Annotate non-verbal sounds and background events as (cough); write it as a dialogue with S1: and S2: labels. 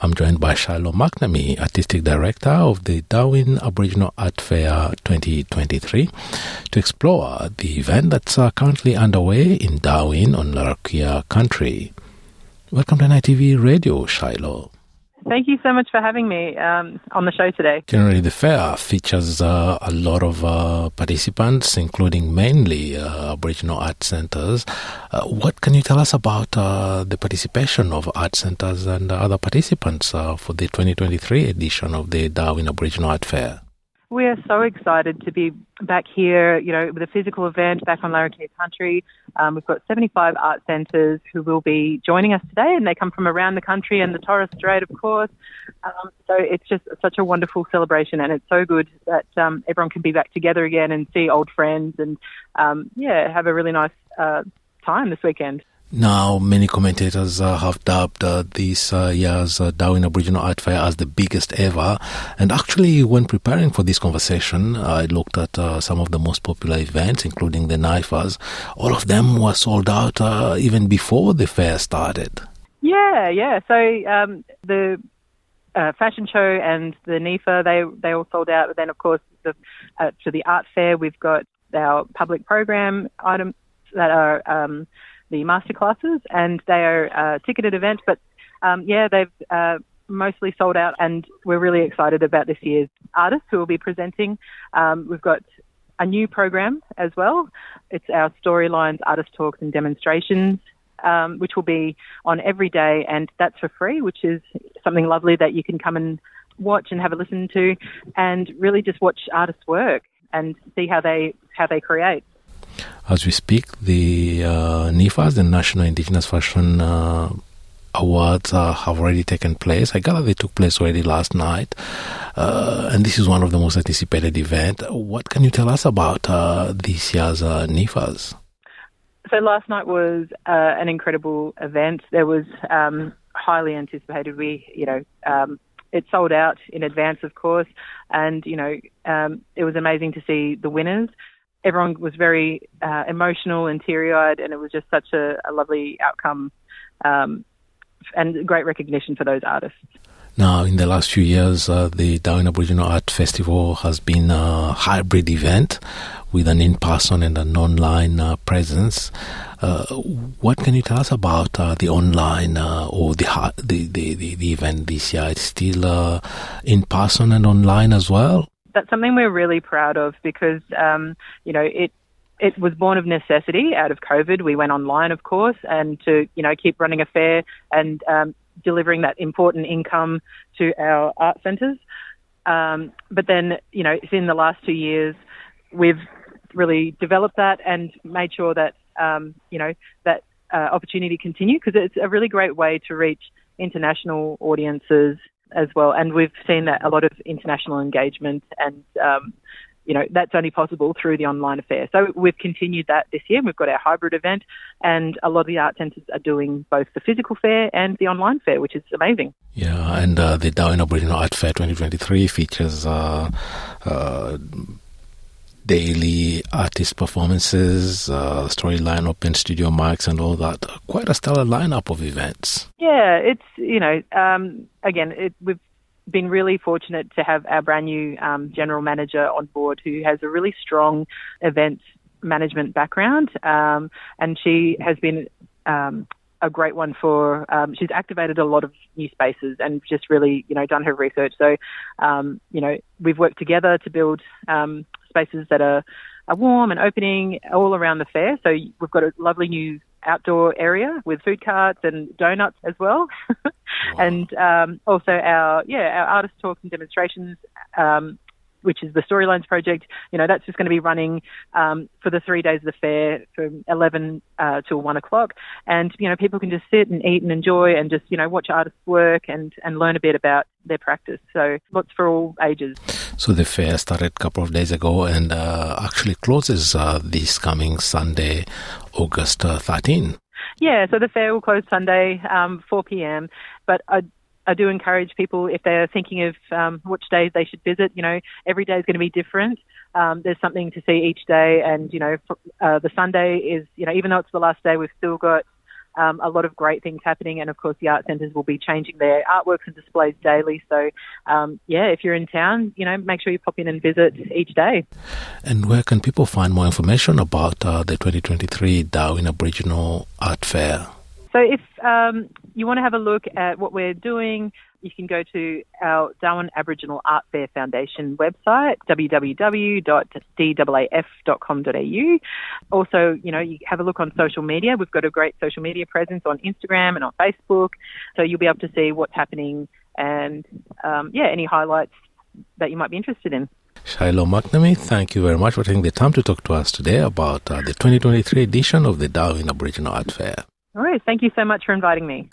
S1: I'm joined by Shiloh McNamee, Artistic Director of the Darwin Aboriginal Art Fair 2023, to explore the event that's uh, currently underway in Darwin on Larrakia country. Welcome to NITV Radio, Shiloh.
S2: Thank you so much for having me um, on the show today.
S1: Generally, the fair features uh, a lot of uh, participants, including mainly uh, Aboriginal art centers. Uh, what can you tell us about uh, the participation of art centers and other participants uh, for the 2023 edition of the Darwin Aboriginal Art Fair?
S2: We are so excited to be back here, you know, with a physical event back on Larrakia Country. Um, we've got 75 art centres who will be joining us today, and they come from around the country and the Torres Strait, of course. Um, so it's just such a wonderful celebration, and it's so good that um, everyone can be back together again and see old friends and, um, yeah, have a really nice uh, time this weekend.
S1: Now, many commentators uh, have dubbed uh, this uh, year's uh, Darwin Aboriginal Art Fair as the biggest ever. And actually, when preparing for this conversation, I looked at uh, some of the most popular events, including the NIFAs. All of them were sold out uh, even before the fair started.
S2: Yeah, yeah. So um, the fashion show and the NIFA, they they all sold out. But then, of course, the, to the art fair, we've got our public program items that are. Um, the masterclasses, and they are a ticketed event. But um, yeah, they've uh, mostly sold out, and we're really excited about this year's artists who will be presenting. Um, we've got a new program as well. It's our storylines, artist talks, and demonstrations. Um, which will be on every day, and that's for free, which is something lovely that you can come and watch and have a listen to, and really just watch artists work and see how they how they create.
S1: As we speak, the uh, NIFAS, the National Indigenous Fashion uh, Awards, uh, have already taken place. I gather they took place already last night, uh, and this is one of the most anticipated events. What can you tell us about uh, this year's uh, NIFAS?
S2: So last night was an incredible event. There was um, highly anticipated. We, you know, um, it sold out in advance, of course, and you know, um, it was amazing to see the winners everyone was very uh, emotional and teary eyed, and it was just such a, a lovely outcome um, and great recognition for those artists.
S1: Now, in the last few years, uh, the Darwin Aboriginal Art Festival has been a hybrid event with an in person and an online uh, presence. Uh, what can you tell us about uh, the online uh, or the, the, the, the, event this year? It's still in person and online as well?
S2: That's something we're really proud of because, um, you know, it it was born of necessity out of COVID. We went online, of course, and to you know keep running a fair and um, delivering that important income to our art centres. Um, but then, you know, in the last two years, we've really developed that and made sure that um, you know that uh, opportunity continue because it's a really great way to reach international audiences as well. And we've seen that a lot of international engagement and um, you know, that's only possible through the online affair. So we've continued that this year. We've got our hybrid event, and a lot of the art centres are doing both the physical fair and the online fair, which is amazing.
S1: Yeah, and uh, the Darwin Aboriginal Art Fair 2023 features uh, uh, daily artist performances, uh, storyline, open studio mics, and all that. Quite a stellar lineup of events.
S2: Yeah, it's you know, um, again, it, we've been really fortunate to have our brand new um, general manager on board who has a really strong event management background, um, and she has been um, a great one for. Um, she's activated a lot of new spaces and just really, you know, done her research. So, um, you know, we've worked together to build um, spaces that are, are warm and opening all around the fair. So we've got a lovely new outdoor area with food carts and donuts as well. (laughs) wow. And um, also our yeah our artist talks and demonstrations um, which is the Storylines project. You know, that's just going to be running um, for the three days of the fair from 11 uh, till 1 o'clock. And, you know, people can just sit and eat and enjoy and just, you know, watch artists work and, and learn a bit about their practice. So lots for all ages.
S1: So the fair started a couple of days ago and uh, actually closes uh, this coming Sunday, August uh, 13.
S2: Yeah, so the fair will close Sunday, um, 4 p.m. But I I do encourage people if they're thinking of um, which days they should visit. You know, every day is going to be different. Um, there's something to see each day, and you know, uh, the Sunday is you know even though it's the last day, we've still got um, a lot of great things happening. And of course, the art centres will be changing their artworks and displays daily. So, um, yeah, if you're in town, you know, make sure you pop in and visit each day.
S1: And where can people find more information about uh, the 2023 Darwin Aboriginal Art Fair?
S2: So, if um, you want to have a look at what we're doing, you can go to our Darwin Aboriginal Art Fair Foundation website, www.daaf.com.au. Also, you know, you have a look on social media. We've got a great social media presence on Instagram and on Facebook, so you'll be able to see what's happening and, um, yeah, any highlights that you might be interested in.
S1: Shiloh McNamee, thank you very much for taking the time to talk to us today about uh, the 2023 edition of the Darwin Aboriginal Art Fair.
S2: All right, thank you so much for inviting me.